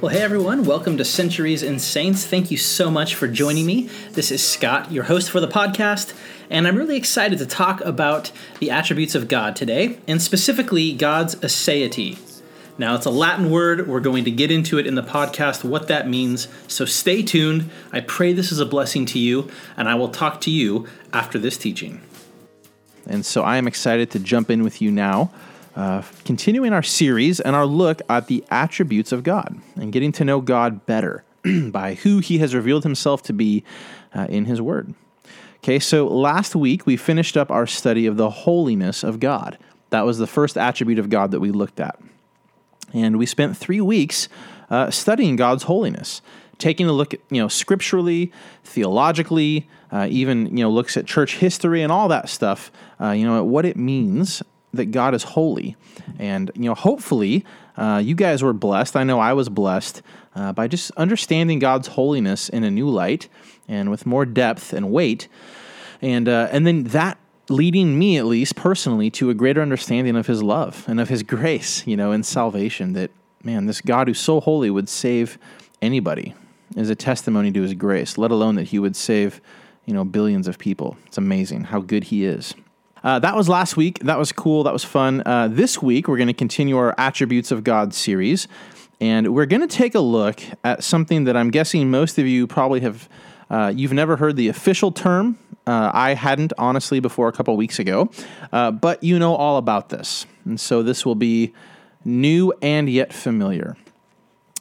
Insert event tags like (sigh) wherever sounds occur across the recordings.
Well, hey everyone, welcome to Centuries and Saints. Thank you so much for joining me. This is Scott, your host for the podcast, and I'm really excited to talk about the attributes of God today, and specifically God's aseity. Now, it's a Latin word. We're going to get into it in the podcast, what that means. So stay tuned. I pray this is a blessing to you, and I will talk to you after this teaching. And so I am excited to jump in with you now, uh, continuing our series and our look at the attributes of God and getting to know God better (clears throat) by who He has revealed Himself to be uh, in His Word. Okay, so last week we finished up our study of the holiness of God. That was the first attribute of God that we looked at. And we spent three weeks uh, studying God's holiness, taking a look at, you know, scripturally, theologically, uh, even, you know, looks at church history and all that stuff, uh, you know, at what it means that God is holy. And, you know, hopefully uh, you guys were blessed. I know I was blessed uh, by just understanding God's holiness in a new light and with more depth and weight. And, uh, and then that leading me at least personally to a greater understanding of his love and of his grace, you know, in salvation that man, this God who's so holy would save anybody is a testimony to his grace, let alone that he would save, you know, billions of people. It's amazing how good he is. Uh, that was last week. That was cool. That was fun. Uh, this week, we're going to continue our Attributes of God series, and we're going to take a look at something that I'm guessing most of you probably have. Uh, you've never heard the official term. Uh, I hadn't, honestly, before a couple weeks ago, uh, but you know all about this. And so this will be new and yet familiar.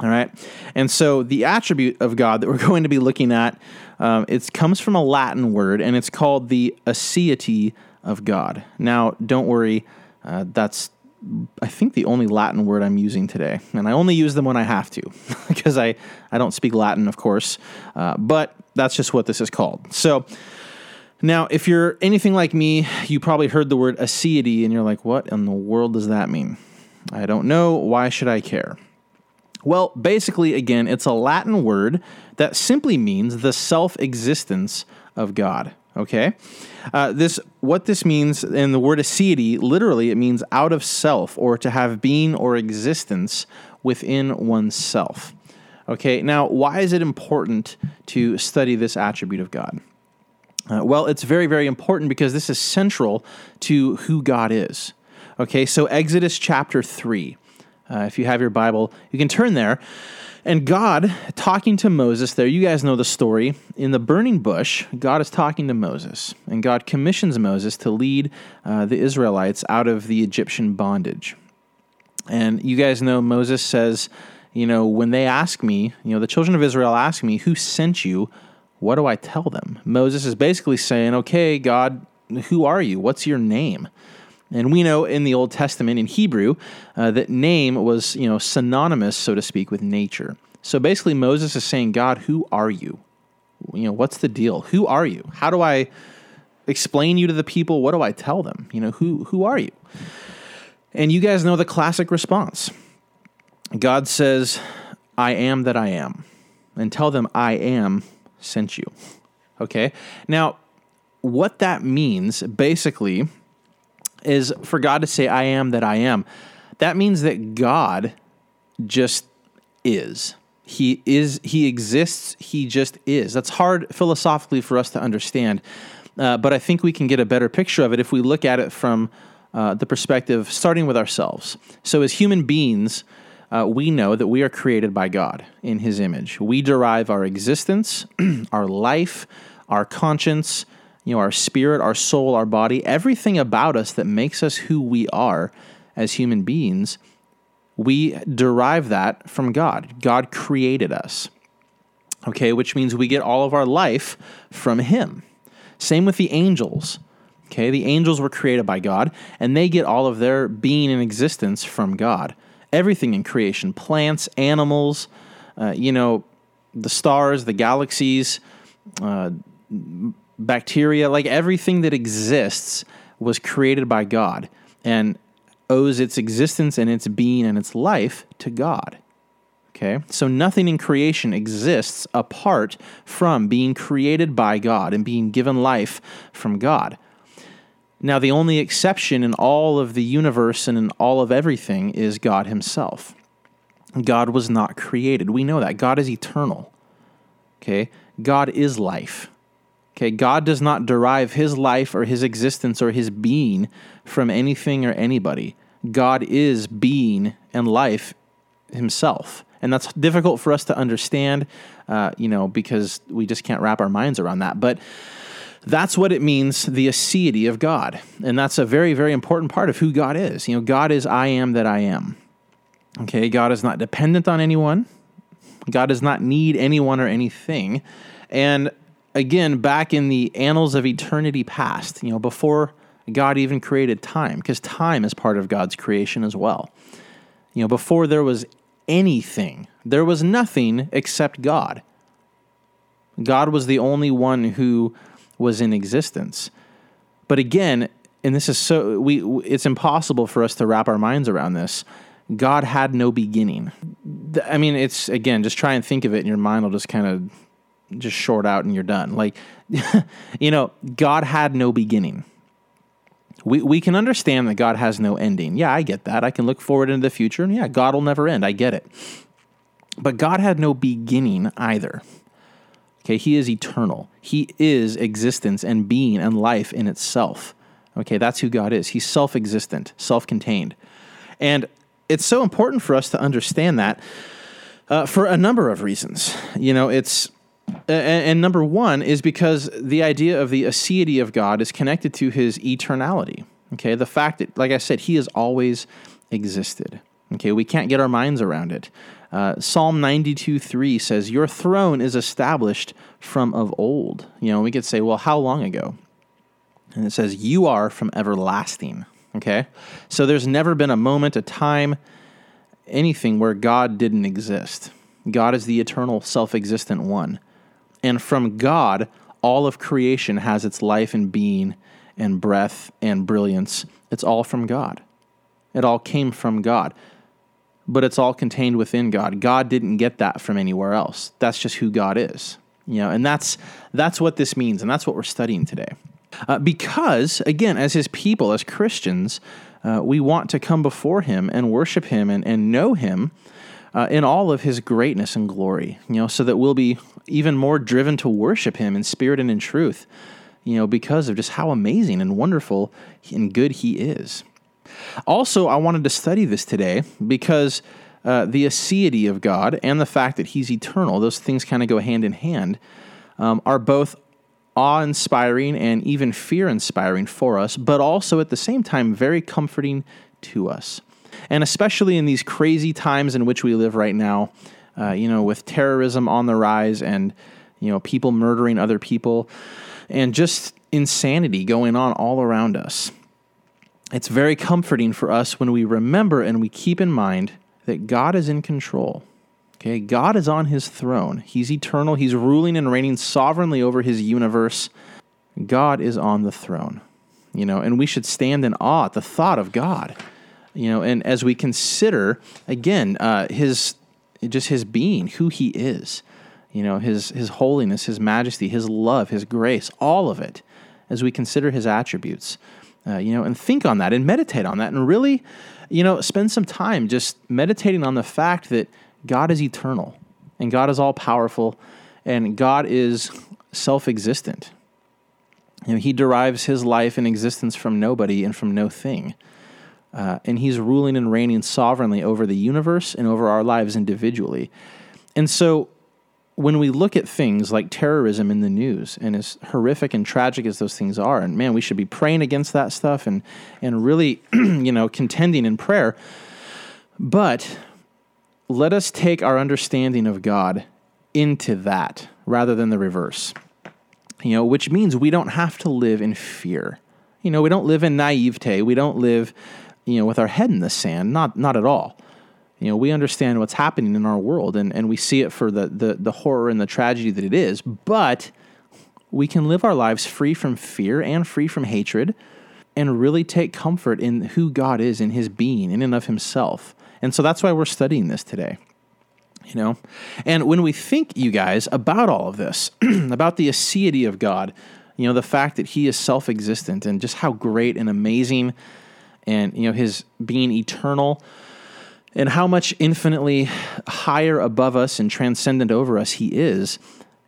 All right. And so the attribute of God that we're (laughs) going to be looking at, um, it comes from a Latin word, and it's called the aseity of God. Now, don't worry, uh, that's I think the only Latin word I'm using today, and I only use them when I have to, (laughs) because I I don't speak Latin, of course, uh, but that's just what this is called. So. Now, if you're anything like me, you probably heard the word aseity and you're like, what in the world does that mean? I don't know. Why should I care? Well, basically, again, it's a Latin word that simply means the self existence of God. Okay? Uh, this what this means in the word aseity, literally, it means out of self or to have being or existence within oneself. Okay, now why is it important to study this attribute of God? Uh, well, it's very, very important because this is central to who God is. Okay, so Exodus chapter 3. Uh, if you have your Bible, you can turn there. And God, talking to Moses there, you guys know the story. In the burning bush, God is talking to Moses, and God commissions Moses to lead uh, the Israelites out of the Egyptian bondage. And you guys know Moses says, you know, when they ask me, you know, the children of Israel ask me, who sent you? What do I tell them? Moses is basically saying, okay, God, who are you? What's your name? And we know in the Old Testament, in Hebrew, uh, that name was, you know, synonymous, so to speak, with nature. So basically, Moses is saying, God, who are you? You know, what's the deal? Who are you? How do I explain you to the people? What do I tell them? You know, who, who are you? And you guys know the classic response God says, I am that I am. And tell them, I am sent you. Okay? Now, what that means basically is for God to say, I am that I am. That means that God just is. He is, he exists, he just is. That's hard philosophically for us to understand, uh, but I think we can get a better picture of it if we look at it from uh, the perspective starting with ourselves. So, as human beings, uh, we know that we are created by God in His image. We derive our existence, (clears throat) our life, our conscience, you know, our spirit, our soul, our body, everything about us that makes us who we are as human beings, we derive that from God. God created us. Okay, which means we get all of our life from Him. Same with the angels. Okay, the angels were created by God, and they get all of their being and existence from God. Everything in creation plants, animals, uh, you know, the stars, the galaxies, uh, bacteria, like everything that exists was created by God and owes its existence and its being and its life to God. Okay? So nothing in creation exists apart from being created by God and being given life from God. Now, the only exception in all of the universe and in all of everything is God Himself. God was not created. We know that. God is eternal. Okay? God is life. Okay? God does not derive His life or His existence or His being from anything or anybody. God is being and life Himself. And that's difficult for us to understand, uh, you know, because we just can't wrap our minds around that. But that's what it means, the aseity of God. And that's a very, very important part of who God is. You know, God is I am that I am. Okay, God is not dependent on anyone. God does not need anyone or anything. And again, back in the annals of eternity past, you know, before God even created time, because time is part of God's creation as well. You know, before there was anything, there was nothing except God. God was the only one who was in existence. But again, and this is so we it's impossible for us to wrap our minds around this. God had no beginning. I mean, it's again, just try and think of it and your mind will just kind of just short out and you're done. Like (laughs) you know, God had no beginning. We we can understand that God has no ending. Yeah, I get that. I can look forward into the future and yeah, God will never end. I get it. But God had no beginning either. Okay, he is eternal. He is existence and being and life in itself. Okay, that's who God is. He's self existent, self contained. And it's so important for us to understand that uh, for a number of reasons. You know, it's, and, and number one is because the idea of the aseity of God is connected to his eternality. Okay, the fact that, like I said, he has always existed. Okay, we can't get our minds around it. Uh, Psalm 92 3 says, Your throne is established from of old. You know, we could say, well, how long ago? And it says, You are from everlasting. Okay? So there's never been a moment, a time, anything where God didn't exist. God is the eternal, self existent one. And from God, all of creation has its life and being and breath and brilliance. It's all from God. It all came from God but it's all contained within God. God didn't get that from anywhere else. That's just who God is. You know, and that's that's what this means, and that's what we're studying today. Uh, because again, as His people, as Christians, uh, we want to come before Him and worship Him and, and know Him uh, in all of His greatness and glory. You know, so that we'll be even more driven to worship Him in spirit and in truth. You know, because of just how amazing and wonderful and good He is. Also, I wanted to study this today because uh, the aseity of God and the fact that He's eternal, those things kind of go hand in hand, um, are both awe inspiring and even fear inspiring for us, but also at the same time very comforting to us. And especially in these crazy times in which we live right now, uh, you know, with terrorism on the rise and, you know, people murdering other people and just insanity going on all around us it's very comforting for us when we remember and we keep in mind that God is in control. Okay, God is on his throne. He's eternal. He's ruling and reigning sovereignly over his universe. God is on the throne. You know, and we should stand in awe at the thought of God. You know, and as we consider again uh, his just his being, who he is, you know, his his holiness, his majesty, his love, his grace, all of it, as we consider his attributes. Uh, you know, and think on that and meditate on that and really, you know, spend some time just meditating on the fact that God is eternal and God is all powerful and God is self existent. You know, he derives his life and existence from nobody and from no thing. Uh, and he's ruling and reigning sovereignly over the universe and over our lives individually. And so when we look at things like terrorism in the news and as horrific and tragic as those things are and man we should be praying against that stuff and and really (clears throat) you know contending in prayer. But let us take our understanding of God into that rather than the reverse you know which means we don't have to live in fear. You know we don't live in naivete. We don't live you know with our head in the sand not not at all you know, we understand what's happening in our world and, and we see it for the, the, the horror and the tragedy that it is, but we can live our lives free from fear and free from hatred and really take comfort in who God is in his being, in and of himself. And so that's why we're studying this today. You know? And when we think, you guys, about all of this, (clears throat) about the aseity of God, You know, the fact that he is self existent and just how great and amazing and, you know, his being eternal and how much infinitely higher above us and transcendent over us he is.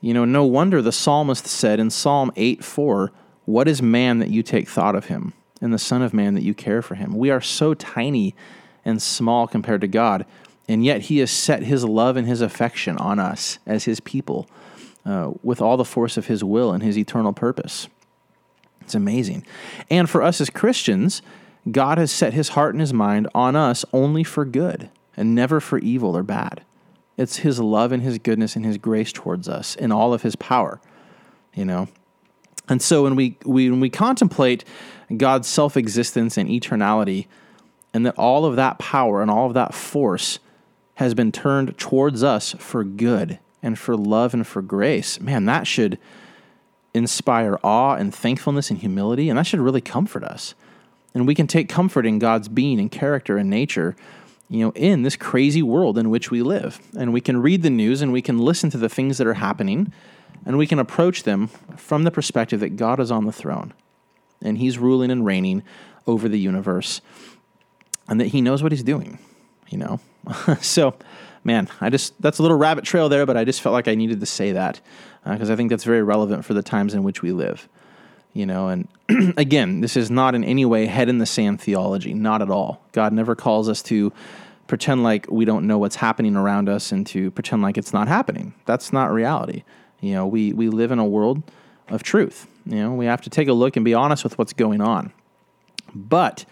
You know, no wonder the psalmist said in Psalm 8 4, What is man that you take thought of him, and the Son of Man that you care for him? We are so tiny and small compared to God, and yet he has set his love and his affection on us as his people uh, with all the force of his will and his eternal purpose. It's amazing. And for us as Christians, God has set his heart and his mind on us only for good and never for evil or bad. It's his love and his goodness and his grace towards us in all of his power, you know. And so when we, we when we contemplate God's self-existence and eternality and that all of that power and all of that force has been turned towards us for good and for love and for grace, man, that should inspire awe and thankfulness and humility, and that should really comfort us. And we can take comfort in God's being and character and nature, you know, in this crazy world in which we live. And we can read the news and we can listen to the things that are happening, and we can approach them from the perspective that God is on the throne and He's ruling and reigning over the universe, and that He knows what He's doing, you know? (laughs) so, man, I just, that's a little rabbit trail there, but I just felt like I needed to say that because uh, I think that's very relevant for the times in which we live you know and (clears throat) again this is not in any way head in the sand theology not at all. God never calls us to pretend like we don't know what's happening around us and to pretend like it's not happening. That's not reality. You know we we live in a world of truth. You know we have to take a look and be honest with what's going on. But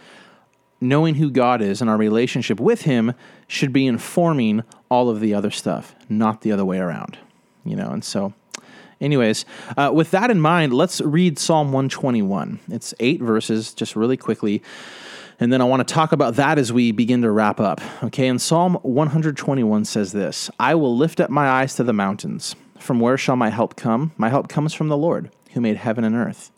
knowing who god is and our relationship with him should be informing all of the other stuff not the other way around you know and so Anyways, uh, with that in mind, let's read Psalm 121. It's eight verses, just really quickly. And then I want to talk about that as we begin to wrap up. Okay, and Psalm 121 says this I will lift up my eyes to the mountains. From where shall my help come? My help comes from the Lord, who made heaven and earth.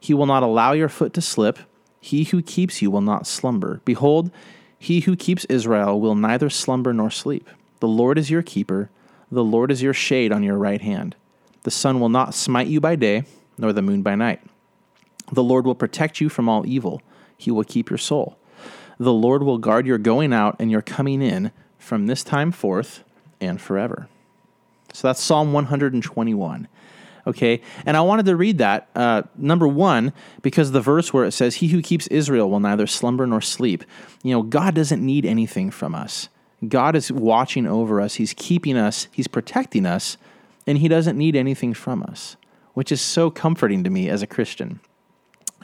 He will not allow your foot to slip. He who keeps you will not slumber. Behold, he who keeps Israel will neither slumber nor sleep. The Lord is your keeper, the Lord is your shade on your right hand. The sun will not smite you by day, nor the moon by night. The Lord will protect you from all evil. He will keep your soul. The Lord will guard your going out and your coming in from this time forth and forever. So that's Psalm 121. Okay, and I wanted to read that, uh, number one, because the verse where it says, He who keeps Israel will neither slumber nor sleep. You know, God doesn't need anything from us. God is watching over us, He's keeping us, He's protecting us and he doesn't need anything from us, which is so comforting to me as a Christian.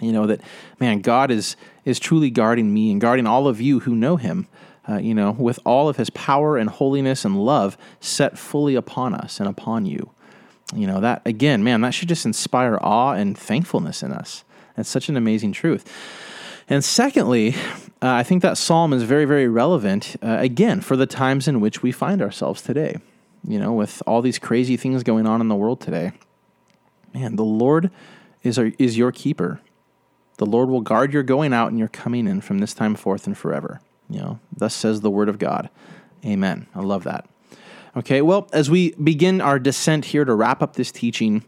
You know that man, God is is truly guarding me and guarding all of you who know him. Uh, you know, with all of his power and holiness and love set fully upon us and upon you. You know, that again, man, that should just inspire awe and thankfulness in us. That's such an amazing truth. And secondly, uh, I think that psalm is very, very relevant, uh, again, for the times in which we find ourselves today you know, with all these crazy things going on in the world today. Man, the Lord is, our, is your keeper. The Lord will guard your going out and your coming in from this time forth and forever. You know, thus says the word of God. Amen. I love that. Okay, well, as we begin our descent here to wrap up this teaching,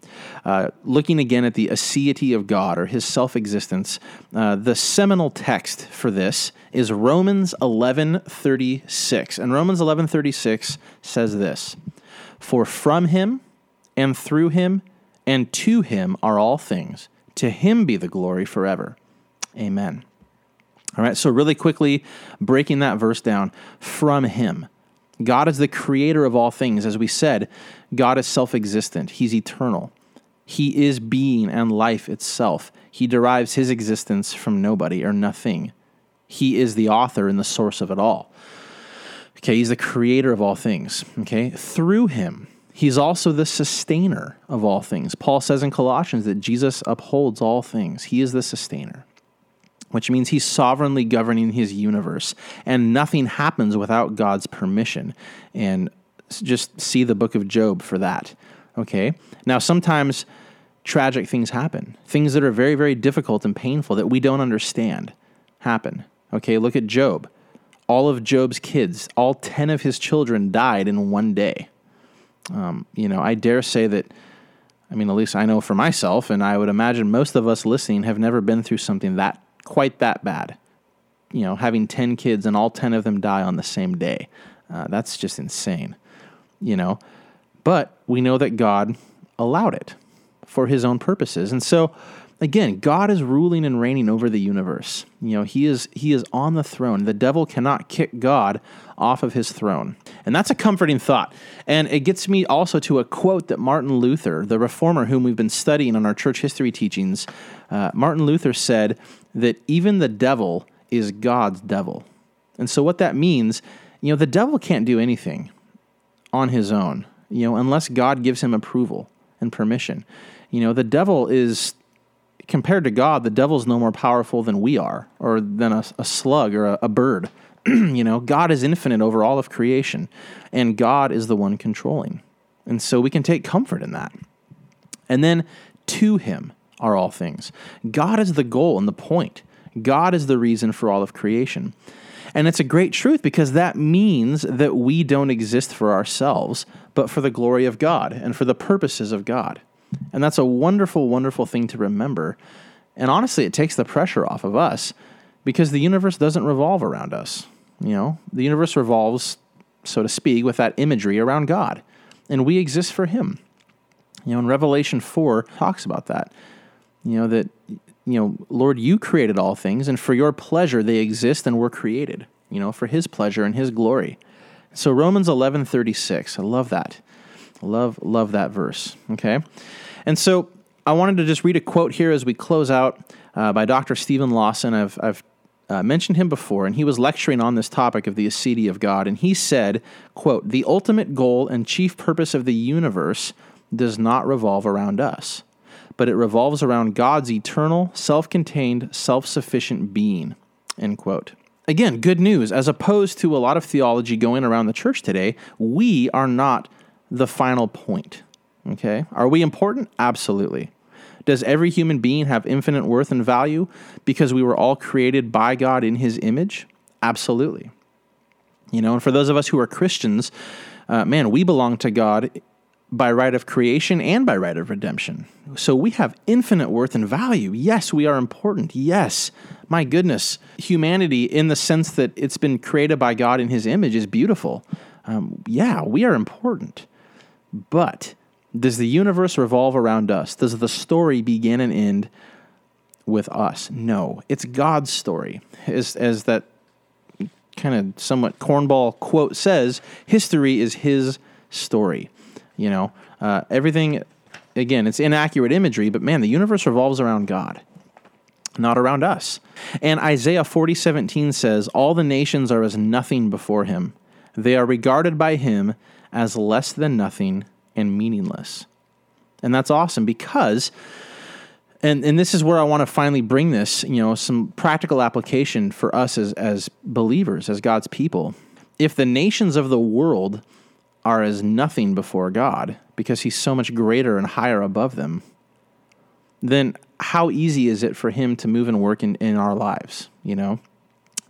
uh, looking again at the aseity of God or his self existence, uh, the seminal text for this is Romans 11:36. And Romans 11:36 says this: "For from him and through him and to him are all things; to him be the glory forever." Amen. All right, so really quickly breaking that verse down, from him God is the creator of all things. As we said, God is self existent, He's eternal. He is being and life itself. He derives his existence from nobody or nothing. He is the author and the source of it all. Okay, he's the creator of all things. Okay, through him, he's also the sustainer of all things. Paul says in Colossians that Jesus upholds all things, he is the sustainer which means he's sovereignly governing his universe, and nothing happens without God's permission. And just see the book of Job for that. Okay? Now, sometimes tragic things happen, things that are very, very difficult and painful that we don't understand happen. Okay? Look at Job. All of Job's kids, all 10 of his children died in one day. Um, you know, I dare say that I mean, at least I know for myself, and I would imagine most of us listening have never been through something that quite that bad. You know, having 10 kids and all 10 of them die on the same day. Uh, that's just insane, you know. But we know that God allowed it for his own purposes. And so, again, God is ruling and reigning over the universe. You know, he is he is on the throne. The devil cannot kick God off of his throne. And that's a comforting thought. And it gets me also to a quote that Martin Luther, the reformer whom we've been studying on our church history teachings, uh, Martin Luther said that even the devil is God's devil. And so what that means, you know, the devil can't do anything on his own, you know, unless God gives him approval and permission. You know, the devil is compared to God, the devil's no more powerful than we are, or than a, a slug or a, a bird. (clears throat) you know, God is infinite over all of creation, and God is the one controlling. And so we can take comfort in that. And then to Him are all things. God is the goal and the point. God is the reason for all of creation. And it's a great truth because that means that we don't exist for ourselves, but for the glory of God and for the purposes of God. And that's a wonderful, wonderful thing to remember. And honestly, it takes the pressure off of us because the universe doesn't revolve around us. You know, the universe revolves, so to speak, with that imagery around God, and we exist for Him. You know, in Revelation 4 talks about that. You know, that, you know, Lord, you created all things, and for your pleasure they exist and were created, you know, for His pleasure and His glory. So Romans 11 36, I love that. Love, love that verse. Okay. And so I wanted to just read a quote here as we close out uh, by Dr. Steven Lawson. I've, I've uh, mentioned him before, and he was lecturing on this topic of the aseity of God, and he said, quote, the ultimate goal and chief purpose of the universe does not revolve around us, but it revolves around God's eternal, self-contained, self-sufficient being, end quote. Again, good news. As opposed to a lot of theology going around the church today, we are not the final point. Okay? Are we important? Absolutely. Does every human being have infinite worth and value because we were all created by God in his image? Absolutely. You know, and for those of us who are Christians, uh, man, we belong to God by right of creation and by right of redemption. So we have infinite worth and value. Yes, we are important. Yes, my goodness, humanity, in the sense that it's been created by God in his image, is beautiful. Um, yeah, we are important. But does the universe revolve around us? Does the story begin and end with us? No, it's God's story. As, as that kind of somewhat cornball quote says, history is his story. You know, uh, everything, again, it's inaccurate imagery, but man, the universe revolves around God, not around us. And Isaiah 40 17 says, All the nations are as nothing before him. They are regarded by him as less than nothing and meaningless. And that's awesome because and and this is where I want to finally bring this, you know, some practical application for us as as believers, as God's people. If the nations of the world are as nothing before God because he's so much greater and higher above them, then how easy is it for him to move and work in, in our lives, you know?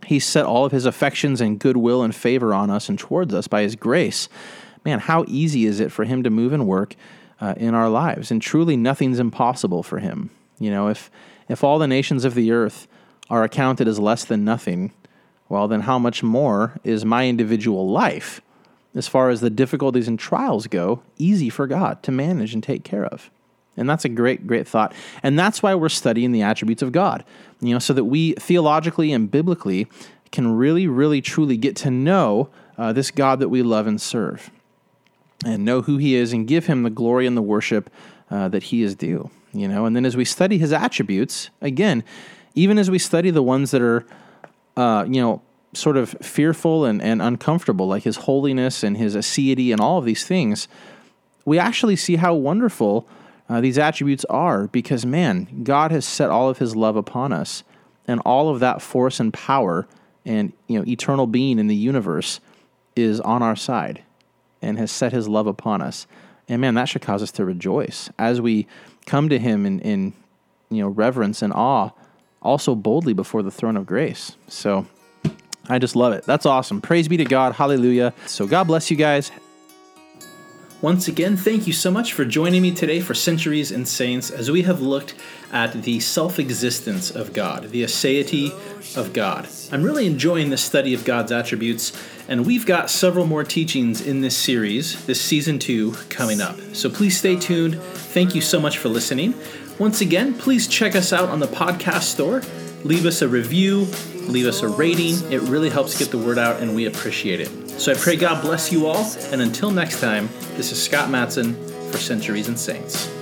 He's set all of his affections and goodwill and favor on us and towards us by his grace man, how easy is it for him to move and work uh, in our lives? And truly, nothing's impossible for him. You know, if if all the nations of the earth are accounted as less than nothing, well, then how much more is my individual life, as far as the difficulties and trials go, easy for God to manage and take care of? And that's a great, great thought. And that's why we're studying the attributes of God, you know, so that we theologically and biblically can really, really, truly get to know uh, this God that we love and serve and know who he is and give him the glory and the worship uh, that he is due you know and then as we study his attributes again even as we study the ones that are uh, you know sort of fearful and, and uncomfortable like his holiness and his aseity and all of these things we actually see how wonderful uh, these attributes are because man god has set all of his love upon us and all of that force and power and you know eternal being in the universe is on our side and has set his love upon us. And man, that should cause us to rejoice as we come to him in, in you know reverence and awe, also boldly before the throne of grace. So I just love it. That's awesome. Praise be to God. Hallelujah. So God bless you guys. Once again, thank you so much for joining me today for Centuries and Saints as we have looked at the self existence of God, the aseity of God. I'm really enjoying this study of God's attributes, and we've got several more teachings in this series, this season two, coming up. So please stay tuned. Thank you so much for listening. Once again, please check us out on the podcast store. Leave us a review, leave us a rating. It really helps get the word out, and we appreciate it. So I pray God bless you all, and until next time, this is Scott Matson for Centuries and Saints.